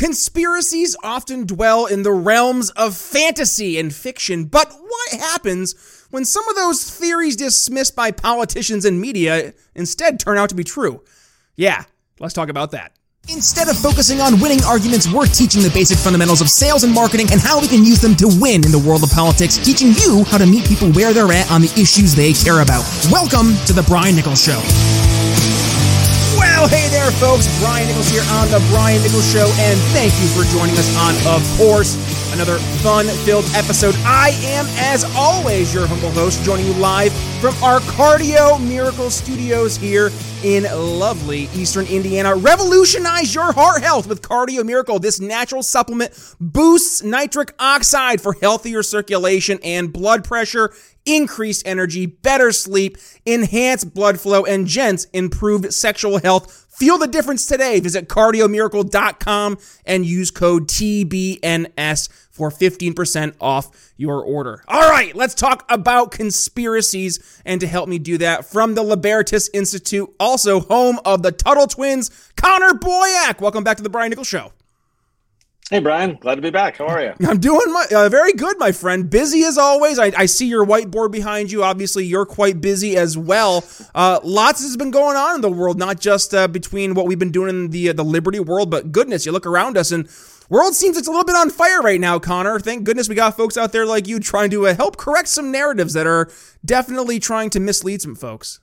Conspiracies often dwell in the realms of fantasy and fiction, but what happens when some of those theories dismissed by politicians and media instead turn out to be true? Yeah, let's talk about that. Instead of focusing on winning arguments, we're teaching the basic fundamentals of sales and marketing and how we can use them to win in the world of politics, teaching you how to meet people where they're at on the issues they care about. Welcome to The Brian Nichols Show. Hey there, folks. Brian Nichols here on The Brian Nichols Show, and thank you for joining us on, of course, another fun filled episode. I am, as always, your humble host, joining you live from our Cardio Miracle Studios here in lovely Eastern Indiana. Revolutionize your heart health with Cardio Miracle. This natural supplement boosts nitric oxide for healthier circulation and blood pressure increased energy, better sleep, enhanced blood flow, and gents improved sexual health. Feel the difference today. Visit cardiomiracle.com and use code TBNS for 15% off your order. All right, let's talk about conspiracies. And to help me do that, from the Libertas Institute, also home of the Tuttle Twins, Connor Boyack. Welcome back to the Brian Nichols Show. Hey, Brian. Glad to be back. How are you? I'm doing my, uh, very good, my friend. Busy as always. I, I, see your whiteboard behind you. Obviously, you're quite busy as well. Uh, lots has been going on in the world, not just uh, between what we've been doing in the uh, the Liberty world, but goodness, you look around us and world seems it's a little bit on fire right now, Connor. Thank goodness we got folks out there like you trying to uh, help correct some narratives that are definitely trying to mislead some folks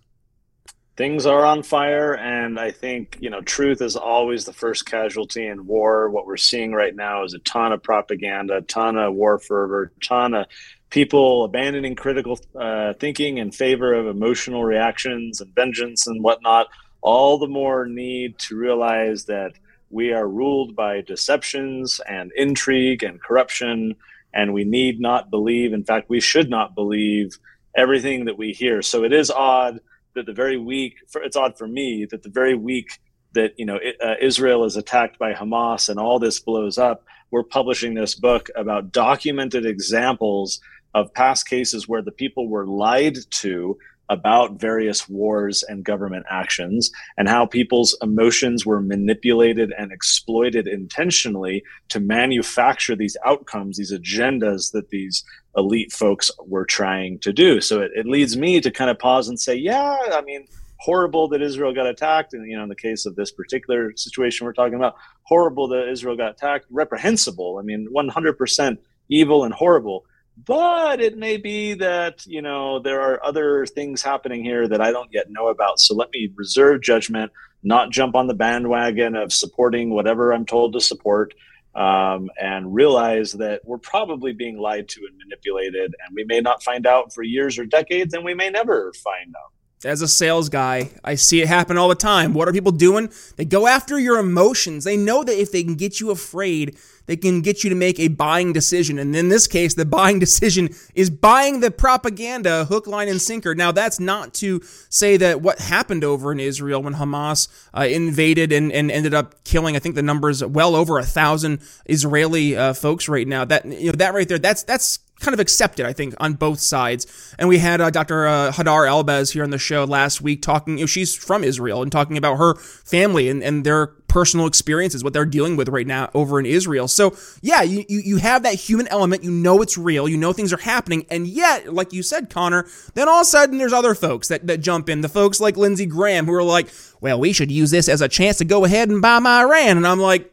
things are on fire and i think you know truth is always the first casualty in war. What we're seeing right now is a ton of propaganda a ton of war fervor a ton of people abandoning critical uh, thinking in favor of emotional reactions and vengeance and whatnot all the more need to realize that we are ruled by deceptions and intrigue and corruption and we need not believe. In fact we should not believe everything that we hear. So it is odd that the very week, for, it's odd for me that the very week that you know uh, Israel is attacked by Hamas and all this blows up, we're publishing this book about documented examples of past cases where the people were lied to about various wars and government actions and how people's emotions were manipulated and exploited intentionally to manufacture these outcomes, these agendas that these elite folks were trying to do. So it, it leads me to kind of pause and say, yeah, I mean, horrible that Israel got attacked. And, you know, in the case of this particular situation we're talking about, horrible that Israel got attacked, reprehensible. I mean, 100% evil and horrible but it may be that you know there are other things happening here that i don't yet know about so let me reserve judgment not jump on the bandwagon of supporting whatever i'm told to support um, and realize that we're probably being lied to and manipulated and we may not find out for years or decades and we may never find out as a sales guy, I see it happen all the time. What are people doing? They go after your emotions. They know that if they can get you afraid, they can get you to make a buying decision. And in this case, the buying decision is buying the propaganda hook, line, and sinker. Now, that's not to say that what happened over in Israel when Hamas uh, invaded and, and ended up killing, I think the numbers well over a thousand Israeli uh, folks right now. That you know that right there, that's that's kind of accepted, I think, on both sides. And we had uh, Dr. Uh, Hadar Elbaz here on the show last week talking, you know, she's from Israel and talking about her family and, and their personal experiences, what they're dealing with right now over in Israel. So, yeah, you, you, you have that human element. You know it's real. You know things are happening. And yet, like you said, Connor, then all of a sudden there's other folks that, that jump in. The folks like Lindsey Graham who are like, well, we should use this as a chance to go ahead and bomb Iran. And I'm like,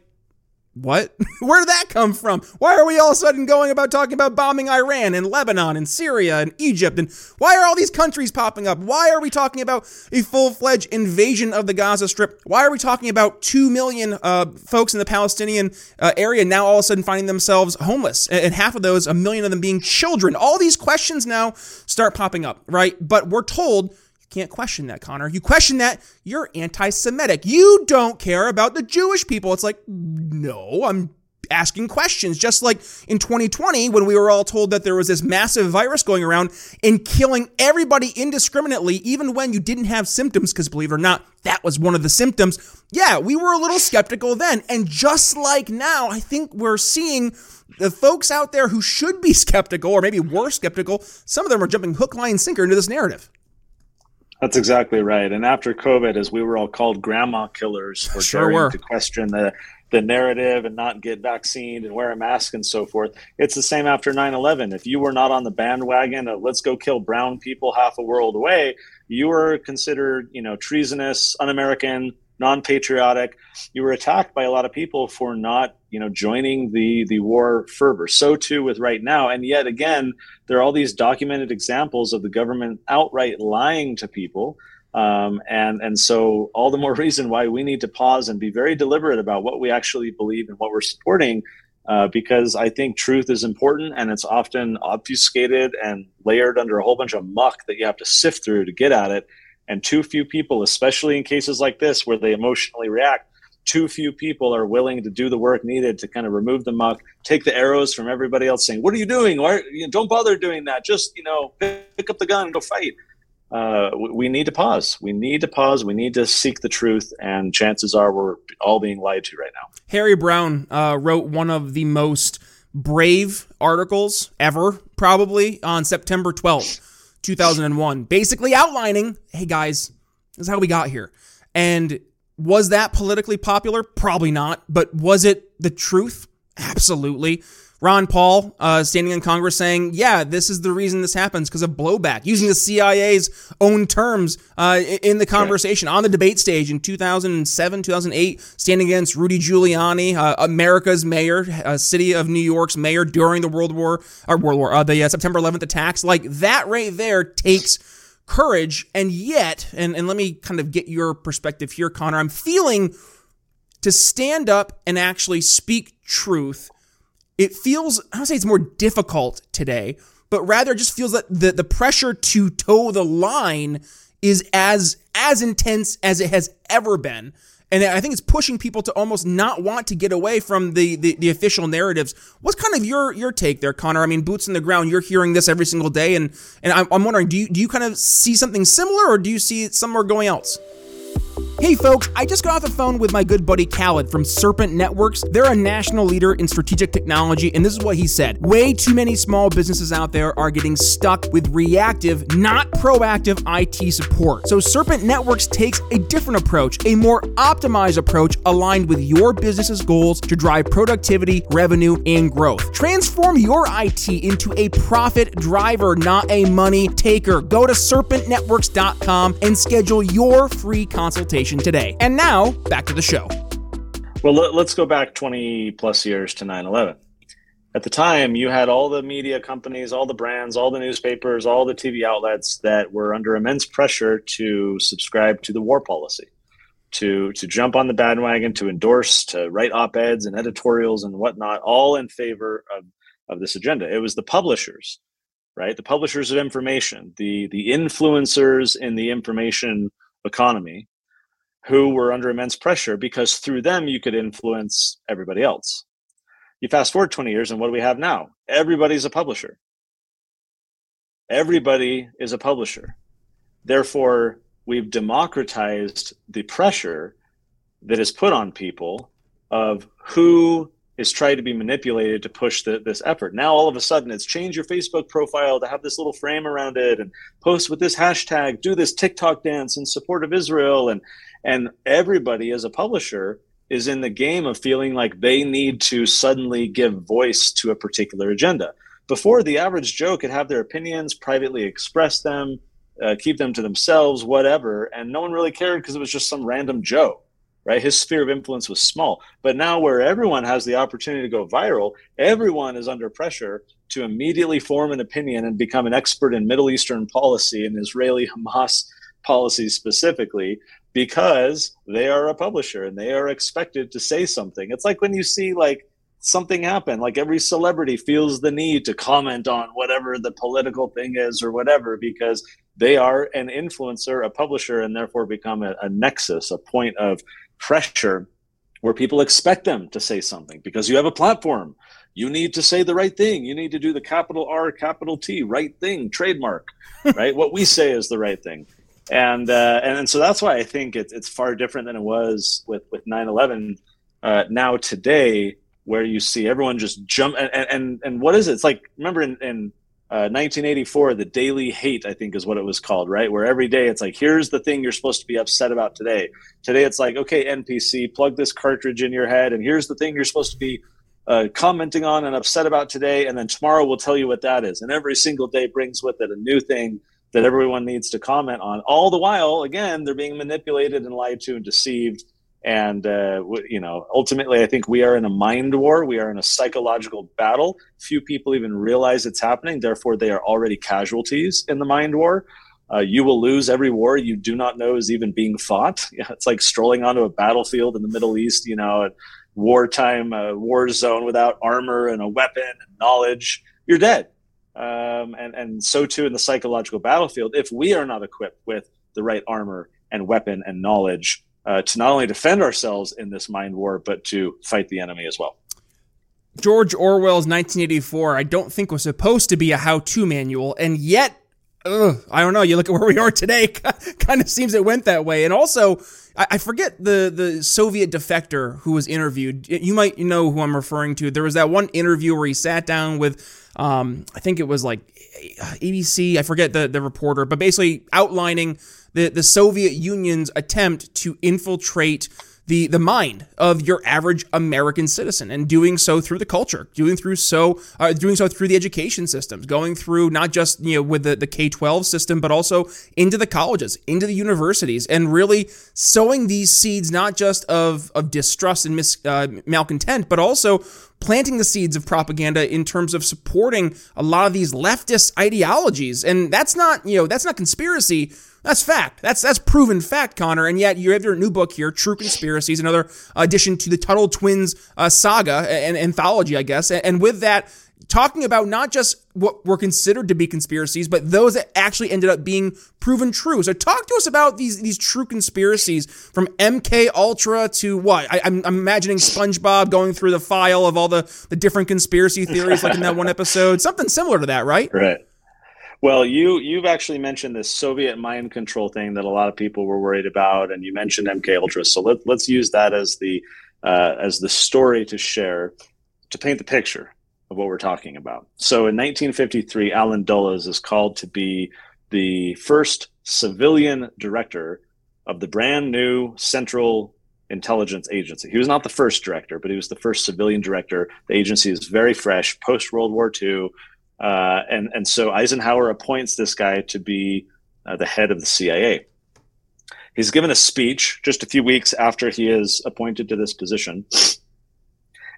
what? Where did that come from? Why are we all of a sudden going about talking about bombing Iran and Lebanon and Syria and Egypt? And why are all these countries popping up? Why are we talking about a full fledged invasion of the Gaza Strip? Why are we talking about 2 million uh, folks in the Palestinian uh, area now all of a sudden finding themselves homeless? And half of those, a million of them being children. All these questions now start popping up, right? But we're told can't question that, Connor. You question that, you're anti Semitic. You don't care about the Jewish people. It's like, no, I'm asking questions. Just like in 2020, when we were all told that there was this massive virus going around and killing everybody indiscriminately, even when you didn't have symptoms, because believe it or not, that was one of the symptoms. Yeah, we were a little skeptical then. And just like now, I think we're seeing the folks out there who should be skeptical, or maybe were skeptical, some of them are jumping hook, line, and sinker into this narrative. That's exactly right. And after COVID, as we were all called grandma killers for sure daring to question the the narrative and not get vaccinated and wear a mask and so forth. It's the same after 9/11. If you were not on the bandwagon of let's go kill brown people half a world away, you were considered, you know, treasonous, un-American, non-patriotic. You were attacked by a lot of people for not, you know, joining the the war fervor. So too with right now. And yet again, there are all these documented examples of the government outright lying to people um, and and so all the more reason why we need to pause and be very deliberate about what we actually believe and what we're supporting, uh, because I think truth is important and it's often obfuscated and layered under a whole bunch of muck that you have to sift through to get at it. And too few people, especially in cases like this where they emotionally react, too few people are willing to do the work needed to kind of remove the muck, take the arrows from everybody else saying, "What are you doing? Why? You know, don't bother doing that. Just you know, pick up the gun and go fight." uh, we need to pause. We need to pause. We need to seek the truth, and chances are we're all being lied to right now. Harry Browne uh, wrote one of the most brave articles ever, probably on September 12th, 2001, basically outlining hey, guys, this is how we got here. And was that politically popular? Probably not. But was it the truth? Absolutely. Ron Paul uh, standing in Congress saying, yeah, this is the reason this happens because of blowback, using the CIA's own terms uh, in the conversation on the debate stage in 2007, 2008, standing against Rudy Giuliani, uh, America's mayor, uh, city of New York's mayor during the World War, or World War, uh, the uh, September 11th attacks. Like that right there takes courage. And yet, and, and let me kind of get your perspective here, Connor, I'm feeling to stand up and actually speak truth it feels, I don't say it's more difficult today, but rather it just feels that the, the pressure to toe the line is as as intense as it has ever been. And I think it's pushing people to almost not want to get away from the, the, the, official narratives. What's kind of your your take there, Connor? I mean, boots in the ground. You're hearing this every single day, and and I'm, I'm wondering, do you do you kind of see something similar, or do you see somewhere going else? Hey folks, I just got off the phone with my good buddy Khaled from Serpent Networks. They're a national leader in strategic technology, and this is what he said. Way too many small businesses out there are getting stuck with reactive, not proactive IT support. So Serpent Networks takes a different approach, a more optimized approach aligned with your business's goals to drive productivity, revenue, and growth. Transform your IT into a profit driver, not a money taker. Go to serpentnetworks.com and schedule your free consultation today. And now, back to the show. Well, let's go back 20 plus years to 9 11. At the time, you had all the media companies, all the brands, all the newspapers, all the TV outlets that were under immense pressure to subscribe to the war policy, to, to jump on the bandwagon, to endorse, to write op eds and editorials and whatnot, all in favor of, of this agenda. It was the publishers, right? The publishers of information, the, the influencers in the information economy who were under immense pressure because through them you could influence everybody else. You fast forward 20 years, and what do we have now? Everybody's a publisher. Everybody is a publisher. Therefore, we've democratized the pressure that is put on people of who is trying to be manipulated to push the, this effort. Now, all of a sudden, it's change your Facebook profile to have this little frame around it and post with this hashtag, do this TikTok dance in support of Israel. And, and everybody as a publisher is in the game of feeling like they need to suddenly give voice to a particular agenda. Before, the average Joe could have their opinions, privately express them, uh, keep them to themselves, whatever, and no one really cared because it was just some random Joe right? His sphere of influence was small. But now, where everyone has the opportunity to go viral, everyone is under pressure to immediately form an opinion and become an expert in Middle Eastern policy and Israeli Hamas policy specifically because they are a publisher and they are expected to say something. It's like when you see like something happen, like every celebrity feels the need to comment on whatever the political thing is or whatever because they are an influencer, a publisher, and therefore become a, a nexus, a point of pressure where people expect them to say something because you have a platform. You need to say the right thing. You need to do the capital R, capital T, right thing, trademark, right? what we say is the right thing. And, uh, and, and so that's why I think it's, it's far different than it was with, with 9-11. Uh, now today, where you see everyone just jump and, and, and what is it? It's like, remember in, in uh, 1984, the Daily Hate, I think is what it was called, right? Where every day it's like, here's the thing you're supposed to be upset about today. Today it's like, okay, NPC, plug this cartridge in your head, and here's the thing you're supposed to be uh, commenting on and upset about today. And then tomorrow we'll tell you what that is. And every single day brings with it a new thing that everyone needs to comment on. All the while, again, they're being manipulated and lied to and deceived and, uh, you know, ultimately, I think we are in a mind war. We are in a psychological battle. Few people even realize it's happening. Therefore, they are already casualties in the mind war. Uh, you will lose every war you do not know is even being fought. It's like strolling onto a battlefield in the Middle East, you know, at wartime uh, war zone without armor and a weapon and knowledge. You're dead. Um, and, and so too in the psychological battlefield. If we are not equipped with the right armor and weapon and knowledge, uh, to not only defend ourselves in this mind war, but to fight the enemy as well. George Orwell's 1984, I don't think was supposed to be a how to manual, and yet, ugh, I don't know. You look at where we are today, kind of seems it went that way. And also, I, forget the, the Soviet defector who was interviewed. You might know who I'm referring to. There was that one interview where he sat down with, um, I think it was like ABC, I forget the, the reporter, but basically outlining the, the Soviet Union's attempt to infiltrate the the mind of your average American citizen, and doing so through the culture, doing through so uh, doing so through the education systems, going through not just you know with the the K twelve system, but also into the colleges, into the universities, and really sowing these seeds not just of of distrust and mis, uh, malcontent, but also planting the seeds of propaganda in terms of supporting a lot of these leftist ideologies, and that's not you know that's not conspiracy that's fact. That's that's proven fact, Connor. And yet you have your new book here, True Conspiracies, another addition to the Tuttle Twins uh, saga and anthology, I guess. And with that, talking about not just what were considered to be conspiracies, but those that actually ended up being proven true. So talk to us about these these true conspiracies from MK Ultra to what? I, am imagining SpongeBob going through the file of all the the different conspiracy theories, like in that one episode. Something similar to that, right? Right. Well, you you've actually mentioned this Soviet mind control thing that a lot of people were worried about, and you mentioned MK Ultra. So let, let's use that as the uh, as the story to share to paint the picture of what we're talking about. So in 1953, Allen Dulles is called to be the first civilian director of the brand new Central Intelligence Agency. He was not the first director, but he was the first civilian director. The agency is very fresh, post World War II. Uh, and and so Eisenhower appoints this guy to be uh, the head of the CIA. He's given a speech just a few weeks after he is appointed to this position,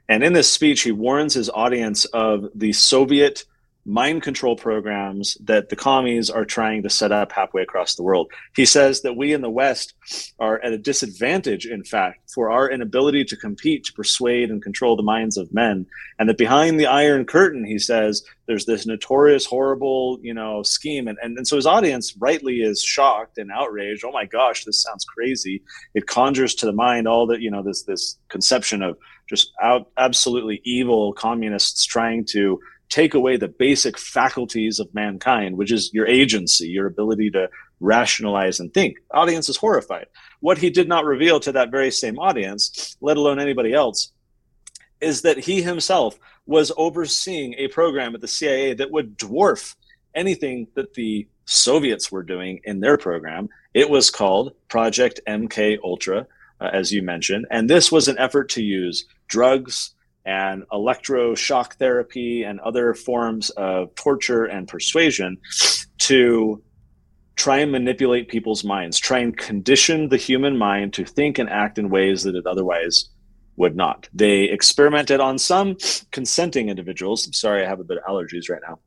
and in this speech he warns his audience of the Soviet mind control programs that the commies are trying to set up halfway across the world. He says that we in the West are at a disadvantage, in fact, for our inability to compete to persuade and control the minds of men. And that behind the Iron Curtain, he says, there's this notorious, horrible, you know, scheme. And, and, and so his audience rightly is shocked and outraged. Oh my gosh, this sounds crazy. It conjures to the mind all that, you know, this, this conception of just out, absolutely evil communists trying to take away the basic faculties of mankind, which is your agency, your ability to rationalize and think. Audience is horrified. What he did not reveal to that very same audience, let alone anybody else, is that he himself was overseeing a program at the CIA that would dwarf anything that the Soviets were doing in their program. It was called Project MK Ultra, uh, as you mentioned, and this was an effort to use drugs, and electroshock therapy and other forms of torture and persuasion to try and manipulate people's minds, try and condition the human mind to think and act in ways that it otherwise would not. They experimented on some consenting individuals. I'm sorry, I have a bit of allergies right now.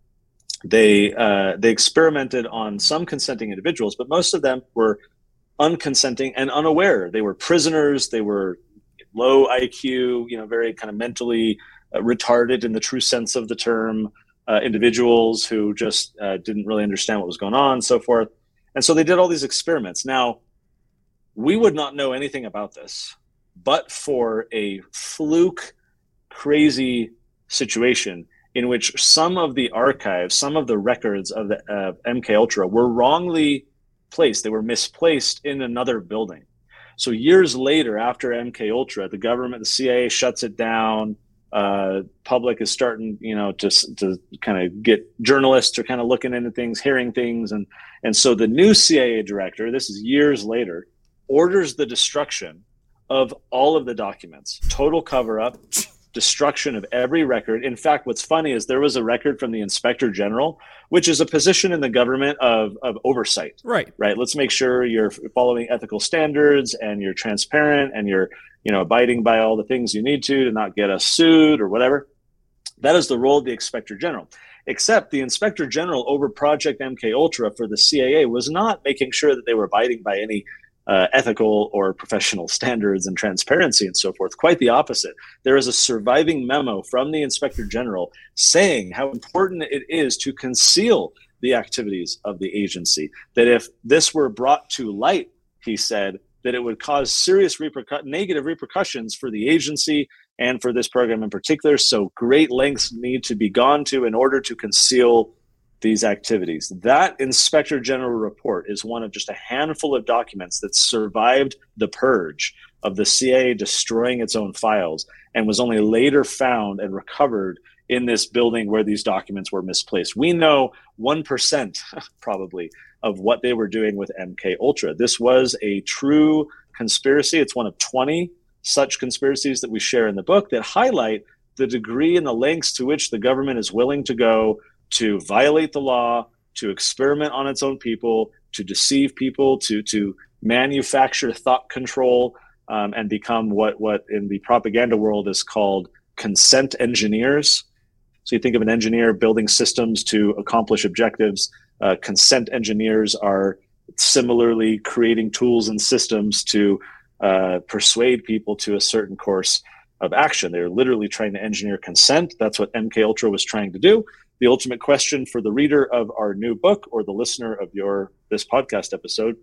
They uh, they experimented on some consenting individuals, but most of them were unconsenting and unaware. They were prisoners. They were low IQ, you know, very kind of mentally uh, retarded in the true sense of the term, uh, individuals who just uh, didn't really understand what was going on, and so forth. And so they did all these experiments. Now, we would not know anything about this, but for a fluke, crazy situation in which some of the archives, some of the records of the uh, MK Ultra were wrongly placed. They were misplaced in another building. So years later, after MK Ultra, the government, the CIA shuts it down. uh, public is starting, you know, to to kind of get journalists are kind of looking into things, hearing things, and and so the new CIA director, this is years later, orders the destruction of all of the documents, total cover up, destruction of every record. In fact, what's funny is there was a record from the inspector general, which is a position in the government of, of oversight. Right. Right. Let's make sure you're following ethical standards and you're transparent and you're, you know, abiding by all the things you need to to not get us sued or whatever. That is the role of the inspector general. Except the inspector general over Project MK Ultra for the CIA was not making sure that they were abiding by any uh, ethical or professional standards and transparency and so forth. Quite the opposite. There is a surviving memo from the inspector general saying how important it is to conceal the activities of the agency. That if this were brought to light, he said, that it would cause serious repercu- negative repercussions for the agency and for this program in particular. So great lengths need to be gone to in order to conceal these activities. That Inspector General report is one of just a handful of documents that survived the purge of the CIA destroying its own files and was only later found and recovered in this building where these documents were misplaced. We know 1% probably of what they were doing with MK Ultra. This was a true conspiracy. It's one of 20 such conspiracies that we share in the book that highlight the degree and the lengths to which the government is willing to go to violate the law, to experiment on its own people, to deceive people, to to manufacture thought control, um, and become what what in the propaganda world is called consent engineers. So you think of an engineer building systems to accomplish objectives. Uh, consent engineers are similarly creating tools and systems to uh, persuade people to a certain course of action. They're literally trying to engineer consent. That's what MK Ultra was trying to do the ultimate question for the reader of our new book or the listener of your this podcast episode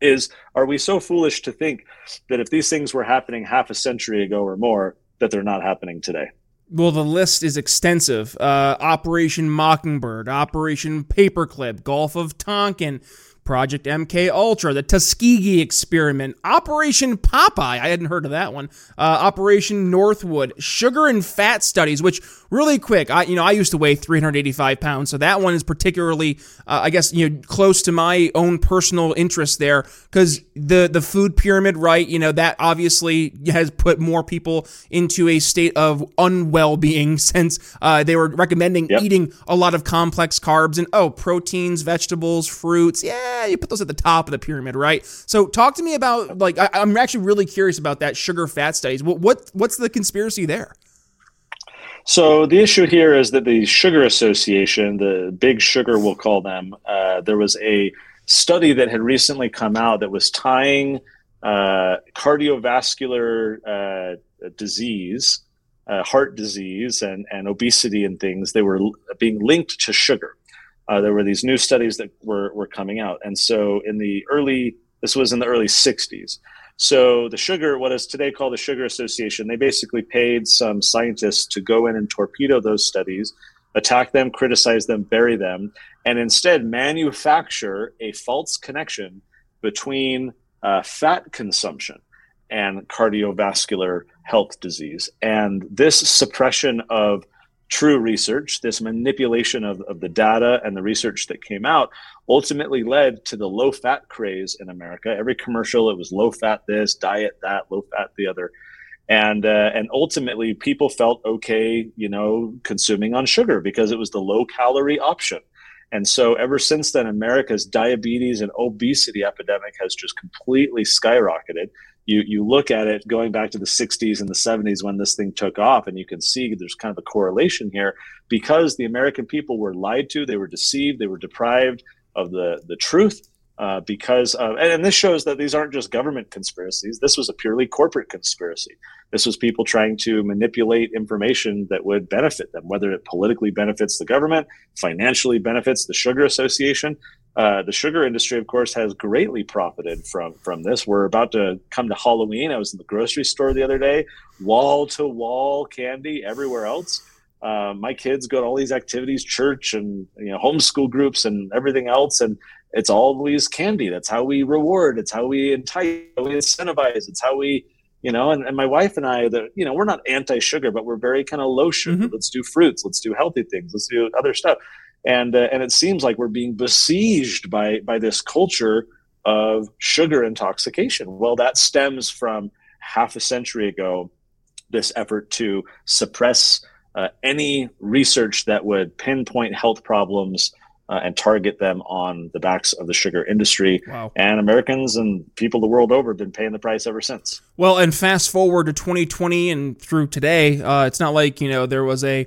is are we so foolish to think that if these things were happening half a century ago or more that they're not happening today well, the list is extensive. Uh, Operation Mockingbird, Operation Paperclip, Gulf of Tonkin, Project MK Ultra, the Tuskegee experiment, Operation Popeye, I hadn't heard of that one. Uh, Operation Northwood, sugar and fat studies, which really quick, I you know I used to weigh 385 pounds, so that one is particularly, uh, I guess you know, close to my own personal interest there because the the food pyramid, right? You know that obviously has put more people into a state of unwell being since uh, they were recommending yep. eating a lot of complex carbs and oh proteins, vegetables, fruits, yeah you put those at the top of the pyramid, right? So talk to me about like I, am actually really curious about that sugar fat studies. What, what what's the conspiracy there? So the issue here is that the Sugar Association, the Big Sugar, we'll call them, uh, there was a study that had recently come out that was tying uh, cardiovascular uh, disease, uh, heart disease, and, and obesity and things. They were being linked to sugar uh, there were these new studies that were, were coming out. And so in the early, this was in the early 60s. So the sugar, what is today called the Sugar Association, they basically paid some scientists to go in and torpedo those studies, attack them, criticize them, bury them, and instead manufacture a false connection between uh, fat consumption and cardiovascular health disease. And this suppression of true research, this manipulation of, of the data and the research that came out ultimately led to the low fat craze in America. Every commercial, it was low fat this, diet that, low fat the other. And, uh, and ultimately, people felt okay, you know, consuming on sugar because it was the low calorie option. And so, ever since then, America's diabetes and obesity epidemic has just completely skyrocketed you you look at it going back to the 60s and the 70s when this thing took off and you can see there's kind of a correlation here. Because the american people were lied to they were deceived they were deprived of the the truth uh, because of, and, and this shows that these aren't just government conspiracies. This was a purely corporate conspiracy. This was people trying to manipulate information that would benefit them whether it politically benefits the government financially benefits the sugar association uh, the sugar industry, of course, has greatly profited from from this. We're about to come to Halloween. I was in the grocery store the other day, wall to wall candy everywhere else. Uh, my kids go to all these activities, church and you know homeschool groups and everything else, and it's always candy. That's how we reward. It's how we entice. How we incentivize. It's how we you know and, and my wife and i the you know we're not anti-sugar but we're very kind of low sugar mm-hmm. let's do fruits let's do healthy things let's do other stuff and uh, and it seems like we're being besieged by by this culture of sugar intoxication well that stems from half a century ago this effort to suppress uh, any research that would pinpoint health problems uh, and target them on the backs of the sugar industry. Wow. And Americans and people the world over have been paying the price ever since. Well, and fast forward to 2020 and through today, uh, it's not like, you know, there was a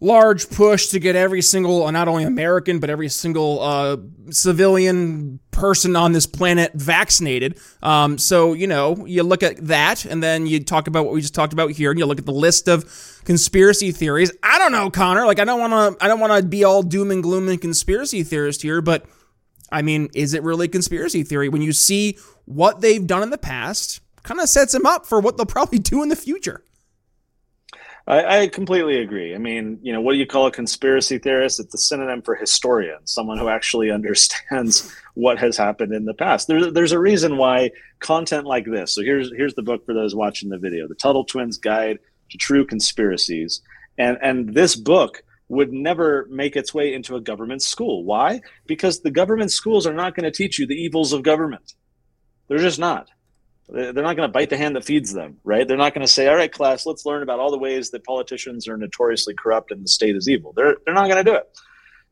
large push to get every single, uh, not only American, but every single uh, civilian person on this planet vaccinated. Um, so, you know, you look at that and then you talk about what we just talked about here and you look at the list of conspiracy theories. I don't know, Connor. Like, I don't want to, I don't want to be all doom and gloom and conspiracy theorist here, but I mean, is it really conspiracy theory when you see what they've done in the past? Kind of sets them up for what they'll probably do in the future. I, I, completely agree. I mean, you know, what do you call a conspiracy theorist? It's a synonym for historian, someone who actually understands what has happened in the past. There's there's a reason why content like this. So here's here's the book for those watching the video, The Tuttle Twins Guide to True Conspiracies, and and this book would never make its way into a government school. Why? Because the government schools are not going to teach you the evils of government. They're just not. They're not going to bite the hand that feeds them, right? They're not going to say, all right, class, let's learn about all the ways that politicians are notoriously corrupt and the state is evil. They're, they're not going to do it.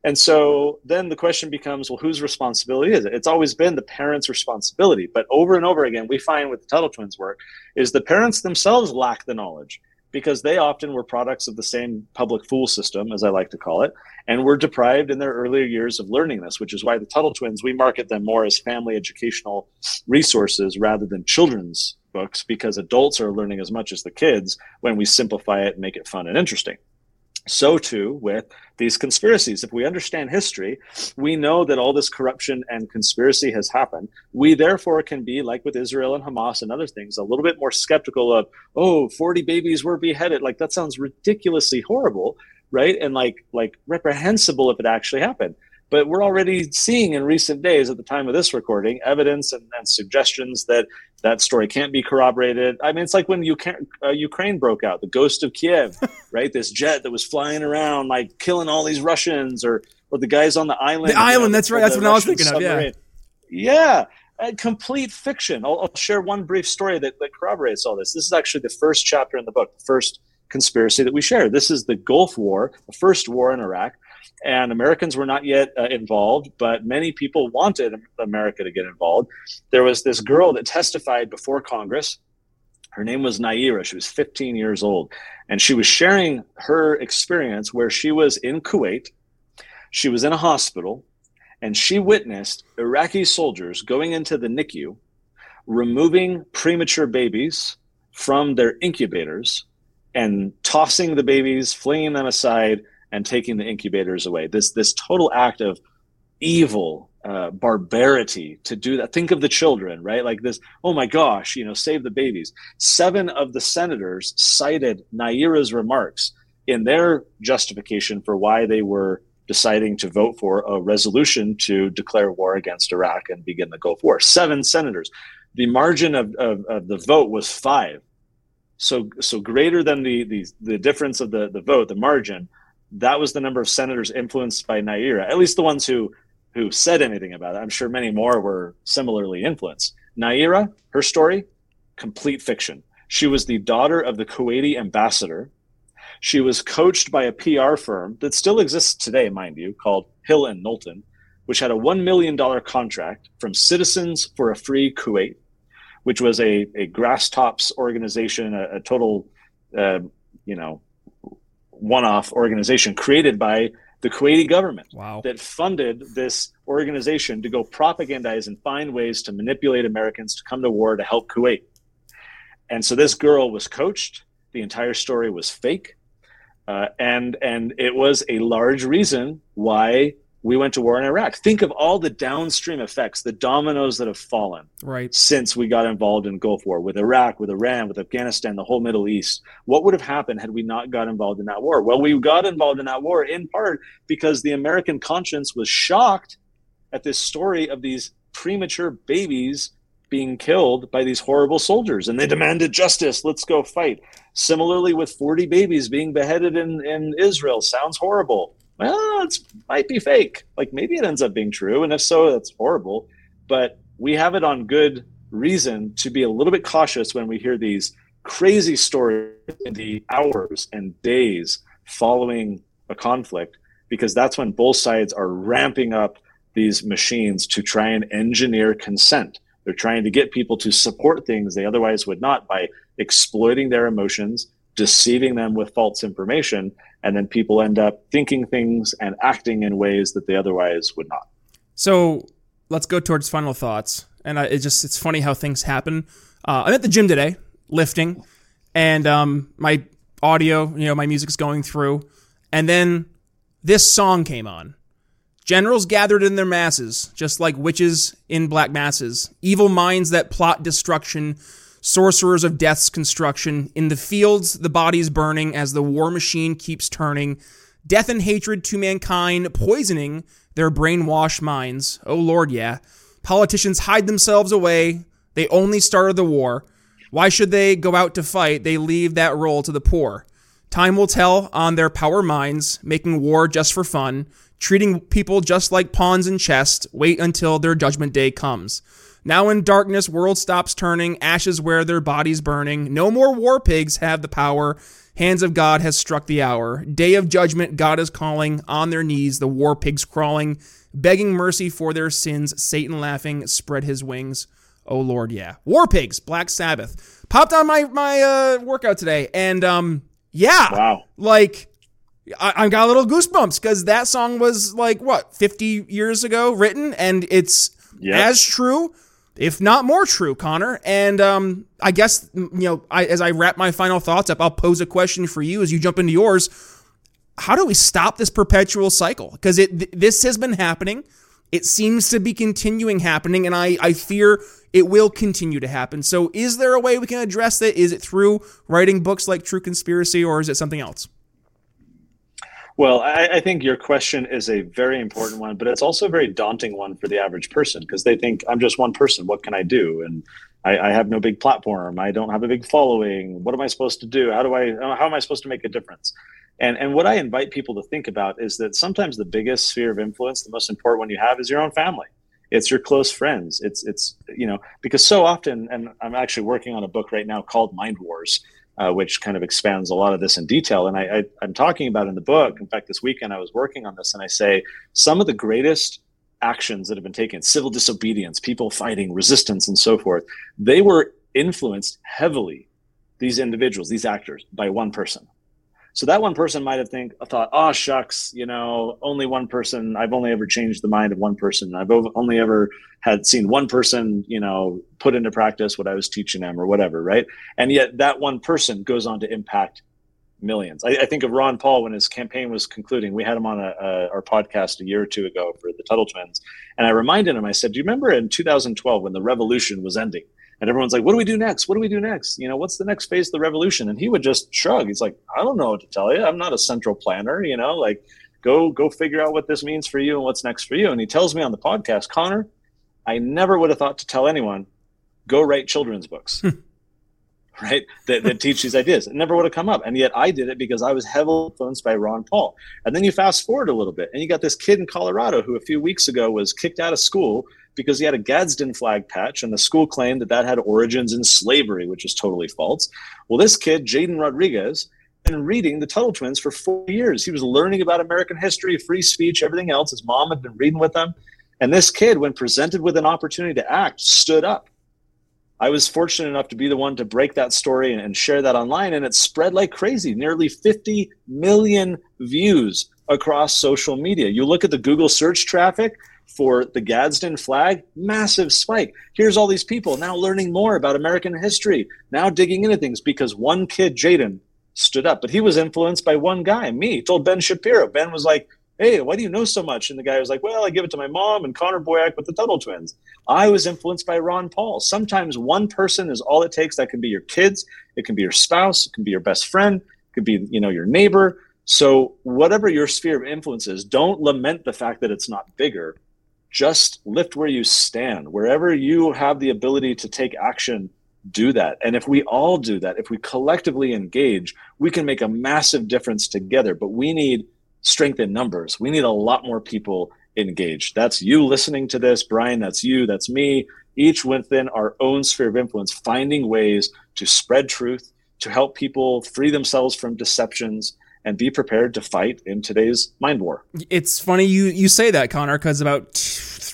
And so then the question becomes, well, whose responsibility is it? It's always been the parents' responsibility. But over and over again, we find with the Tuttle Twins work is the parents themselves lack the knowledge because they often were products of the same public fool system, as I like to call it, and were deprived in their earlier years of learning this, which is why the Tuttle Twins, we market them more as family educational resources rather than children's books, because adults are learning as much as the kids when we simplify it and make it fun and interesting. So too with these conspiracies. If we understand history, we know that all this corruption and conspiracy has happened. We therefore can be, like with Israel and Hamas and other things, a little bit more skeptical of, oh, 40 babies were beheaded. Like that sounds ridiculously horrible, right? And like like reprehensible if it actually happened. But we're already seeing in recent days, at the time of this recording, evidence and, and suggestions that that story can't be corroborated. I mean, it's like when Ukraine, uh, Ukraine broke out, the ghost of Kiev, right? This jet that was flying around, like killing all these Russians, or or the guys on the island. The island, know, that's right. That's what Russian I was thinking submarine. of. Yeah. Yeah. complete fiction. I'll, I'll, share one brief story that, that corroborates all this. This is actually the first chapter in the book, the first conspiracy that we share. This is the Gulf War, the first war in Iraq and Americans were not yet uh, involved, but many people wanted America to get involved. There was this girl that testified before Congress. Her name was Nayirah. She was 15 years old, and she was sharing her experience where she was in Kuwait. She was in a hospital, and she witnessed Iraqi soldiers going into the NICU, removing premature babies from their incubators and tossing the babies, flinging them aside and taking the incubators away. This this total act of evil uh, barbarity to do that. Think of the children, right? Like this. Oh my gosh, you know, save the babies. Seven of the senators cited Nayirah's remarks in their justification for why they were deciding to vote for a resolution to declare war against Iraq and begin the Gulf War. Seven senators. The margin of, of, of the vote was five. So, so greater than the, the, the difference of the, the vote, the margin that was the number of senators influenced by Nayirah, at least the ones who who said anything about it. I'm sure many more were similarly influenced. Nayirah, her story, complete fiction. She was the daughter of the Kuwaiti ambassador. She was coached by a PR firm that still exists today, mind you, called Hill and Knowlton, which had a $1 million contract from Citizens for a Free Kuwait, which was a, a grass tops organization, a, a total, uh, you know, one-off organization created by the Kuwaiti government wow. that funded this organization to go propagandize and find ways to manipulate Americans to come to war to help Kuwait. And so this girl was coached. The entire story was fake, uh, and and it was a large reason why we went to war in Iraq. Think of all the downstream effects, the dominoes that have fallen right. since we got involved in Gulf War with Iraq, with Iran, with Afghanistan, the whole Middle East. What would have happened had we not got involved in that war? Well, we got involved in that war in part because the American conscience was shocked at this story of these premature babies being killed by these horrible soldiers and they demanded justice. Let's go fight. Similarly, with 40 babies being beheaded in, in Israel, sounds horrible. Well, it might be fake. Like maybe it ends up being true. And if so, that's horrible. But we have it on good reason to be a little bit cautious when we hear these crazy stories in the hours and days following a conflict, because that's when both sides are ramping up these machines to try and engineer consent. They're trying to get people to support things they otherwise would not by exploiting their emotions, deceiving them with false information, and then people end up thinking things and acting in ways that they otherwise would not. So let's go towards final thoughts. And I, it just it's funny how things happen. Uh, I'm at the gym today, lifting, and um, my audio, you know, my music's going through, and then this song came on. Generals gathered in their masses, just like witches in black masses, evil minds that plot destruction, sorcerers of death's construction. In the fields, the bodies burning as the war machine keeps turning, death and hatred to mankind, poisoning their brainwashed minds. Oh Lord, yeah. Politicians hide themselves away. They only started the war. Why should they go out to fight? They leave that role to the poor. Time will tell on their power minds, making war just for fun treating people just like pawns in chess, wait until their judgment day comes. Now in darkness, world stops turning, ashes where their bodies burning. No more war pigs have the power. Hands of God has struck the hour. Day of judgment, God is calling. On their knees, the war pigs crawling, begging mercy for their sins. Satan laughing, spread his wings. Oh Lord, yeah. War pigs, Black Sabbath. Popped on my my uh, workout today, and um, yeah, wow, like I, I got a little goosebumps because that song was like what 50 years ago written, and it's yep. as true, if not more true, Connor. And um, I guess you know, I, as I wrap my final thoughts up, I'll pose a question for you as you jump into yours. How do we stop this perpetual cycle? Because it th- this has been happening. It seems to be continuing happening, and I, I fear it will continue to happen. So, is there a way we can address it? Is it through writing books like True Conspiracy, or is it something else? Well, I, I, think your question is a very important one, but it's also a very daunting one for the average person because they think I'm just one person. What can I do? And I, I, have no big platform. I don't have a big following. What am I supposed to do? How do I? How am I supposed to make a difference? And and what I invite people to think about is that sometimes the biggest sphere of influence, the most important one you have, is your own family. It's your close friends. It's it's you know because so often, and I'm actually working on a book right now called Mind Wars uh, which kind of expands a lot of this in detail. And I, I, am talking about in the book. In fact, this weekend I was working on this, and I say some of the greatest actions that have been taken, civil disobedience, people fighting, resistance, and so forth, they were influenced heavily. These individuals, these actors, by one person. So that one person might have think thought, oh shucks, you know, only one person. I've only ever changed the mind of one person. I've only ever had seen one person, you know, put into practice what I was teaching them or whatever, right? And yet that one person goes on to impact millions. I, I think of Ron Paul when his campaign was concluding. We had him on a, a, our podcast a year or two ago for the Tuttle Twins, and I reminded him. I said, "Do you remember in 2012 when the revolution was ending?" And everyone's like, "What do we do next? What do we do next? You know, what's the next phase of the revolution?" And he would just shrug. He's like, "I don't know what to tell you. I'm not a central planner. You know, like go go figure out what this means for you and what's next for you." And he tells me on the podcast, Connor, I never would have thought to tell anyone, go write children's books. Hmm. right? That, that teach these ideas. It never would have come up. And yet I did it because I was heavily influenced by Ron Paul. And then you fast forward a little bit and you got this kid in Colorado who a few weeks ago was kicked out of school because he had a Gadsden flag patch, and the school claimed that that had origins in slavery, which is totally false. Well, this kid, Jaiden Rodriguez, been reading the Tuttle Twins for four years. He was learning about American history, free speech, everything else. His mom had been reading with him. And this kid, when presented with an opportunity to act, stood up. I was fortunate enough to be the one to break that story and, share that online, and it spread like crazy. Nearly 50 million views across social media. You look at the Google search traffic, for the Gadsden flag, massive spike. Here's all these people now learning more about American history, now digging into things because one kid, Jaiden, stood up. But he was influenced by one guy, me. He told Ben Shapiro. Ben was like, Hey, why do you know so much? And the guy was like, Well, I give it to my mom and Connor Boyack with the Tuttle twins. I was influenced by Ron Paul. Sometimes one person is all it takes. That can be your kids, it can be your spouse, it can be your best friend, it could be, you know, your neighbor. So whatever your sphere of influence is, don't lament the fact that it's not bigger just lift where you stand. Wherever you have the ability to take action, do that. And if we all do that, if we collectively engage, we can make a massive difference together. But we need strength in numbers. We need a lot more people engaged. That's you listening to this, Brian. That's you. That's me. Each within our own sphere of influence, finding ways to spread truth, to help people free themselves from deceptions and be prepared to fight in today's mind war. It's funny you you say that, Connor, because about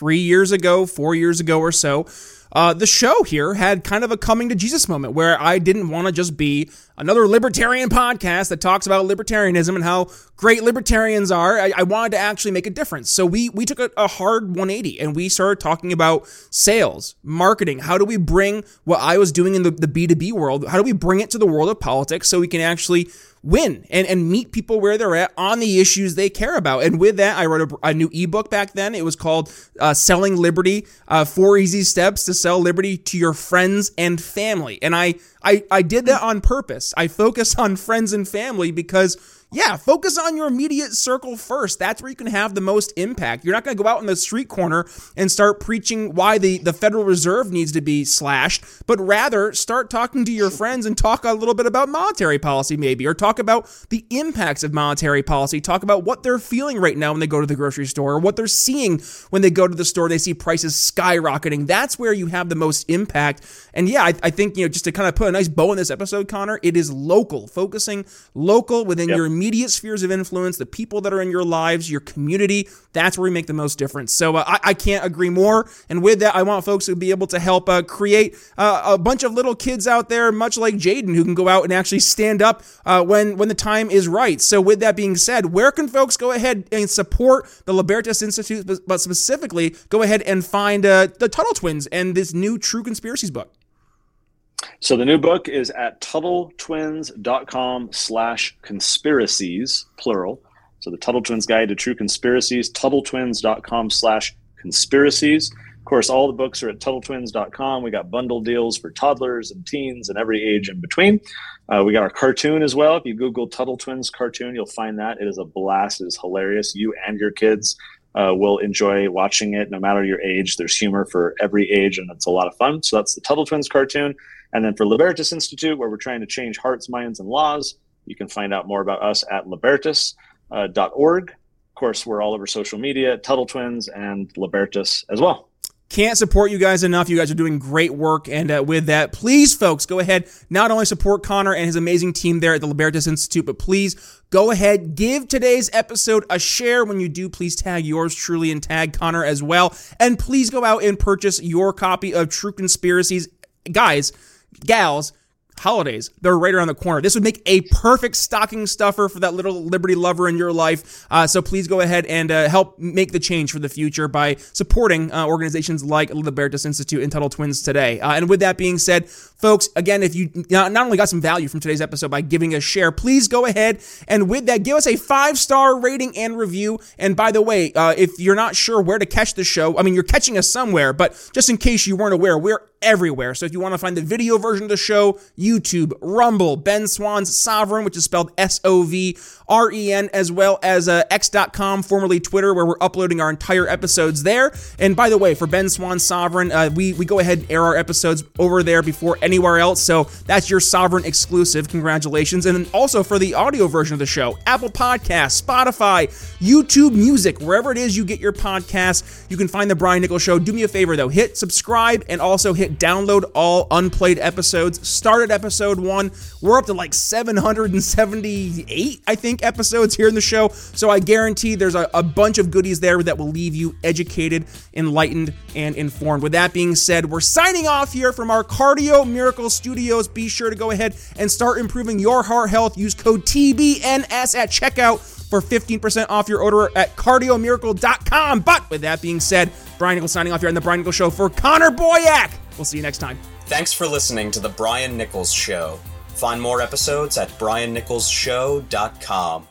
three years ago, four years ago or so, uh, the show here had kind of a coming to Jesus moment where I didn't want to just be another libertarian podcast that talks about libertarianism and how great libertarians are. I, I wanted to actually make a difference. So we we took a, a, hard 180 and we started talking about sales, marketing. How do we bring what I was doing in the, the B2B world? How do we bring it to the world of politics so we can actually win and, and meet people where they're at on the issues they care about. And with that, I wrote a, a new ebook back then. It was called uh, Selling Liberty uh, Four Easy Steps to Sell Liberty to Your Friends and Family. And I, I, I did that on purpose. I focus on friends and family because yeah, focus on your immediate circle first. That's where you can have the most impact. You're not going to go out in the street corner and start preaching why the, the Federal Reserve needs to be slashed, but rather start talking to your friends and talk a little bit about monetary policy, maybe, or talk about the impacts of monetary policy. Talk about what they're feeling right now when they go to the grocery store, or what they're seeing when they go to the store. They see prices skyrocketing. That's where you have the most impact. And yeah, I, I think, you know, just to kind of put a nice bow in this episode, Connor, it is local, focusing local within yep. your immediate spheres of influence, the people that are in your lives, your community. That's where we make the most difference. So uh, I, I, can't agree more. And with that, I want folks to be able to help uh, create uh, a bunch of little kids out there, much like Jaiden, who can go out and actually stand up uh, when when the time is right. So with that being said, where can folks go ahead and support the Libertas Institute, but specifically go ahead and find uh, the Tuttle Twins and this new True Conspiracies book? So the new book is at TuttleTwins.com slash conspiracies, plural. So the Tuttle Twins Guide to True Conspiracies, TuttleTwins.com slash conspiracies. Of course, all the books are at TuttleTwins.com. We got bundle deals for toddlers and teens and every age in between. Uh, we got our cartoon as well. If you Google Tuttle Twins cartoon, you'll find that. It is a blast. It is hilarious. You and your kids uh, will enjoy watching it no matter your age. There's humor for every age, and it's a lot of fun. So that's the Tuttle Twins cartoon. And then for Libertas Institute, where we're trying to change hearts, minds, and laws, you can find out more about us at libertas.org. Uh, of course, we're all over social media, Tuttle Twins and Libertas as well. Can't support you guys enough. You guys are doing great work. And uh, with that, please, folks, go ahead. Not only support Connor and his amazing team there at the Libertas Institute, but please go ahead, give today's episode a share. When you do, please tag yours truly and tag Connor as well. And please go out and purchase your copy of True Conspiracies. Guys, gals holidays. They're right around the corner. This would make a perfect stocking stuffer for that little Liberty lover in your life. Uh, so please go ahead and uh, help make the change for the future by supporting uh, organizations like the Libertas Institute and Tuttle Twins today. Uh, and with that being said, folks, again, if you not, not only got some value from today's episode by giving a share, please go ahead and with that, give us a five star rating and review. And by the way, uh, if you're not sure where to catch the show, I mean, you're catching us somewhere, but just in case you weren't aware, we're everywhere. So if you want to find the video version of the show, YouTube, Rumble, Ben Swann's Sovren, which is spelled S O V R E N, as well as uh, X.com, formerly Twitter, where we're uploading our entire episodes there. And by the way, for Ben Swann Sovren, uh, we, we go ahead and air our episodes over there before anywhere else. So that's your Sovren exclusive. Congratulations. And then also for the audio version of the show, Apple Podcasts, Spotify, YouTube Music, wherever it is you get your podcasts, you can find The Brian Nichols Show. Do me a favor, though, hit subscribe and also hit download all unplayed episodes. Start at episode one. We're up to like 778, I think, episodes here in the show. So I guarantee there's a, a bunch of goodies there that will leave you educated, enlightened, and informed. With that being said, we're signing off here from our Cardio Miracle Studios. Be sure to go ahead and start improving your heart health. Use code TBNS at checkout for 15% off your order at cardiomiracle.com. But with that being said, Brian Nichols signing off here on The Brian Nichols Show for Connor Boyack. We'll see you next time. Thanks for listening to The Brian Nichols Show. Find more episodes at briannicholsshow.com.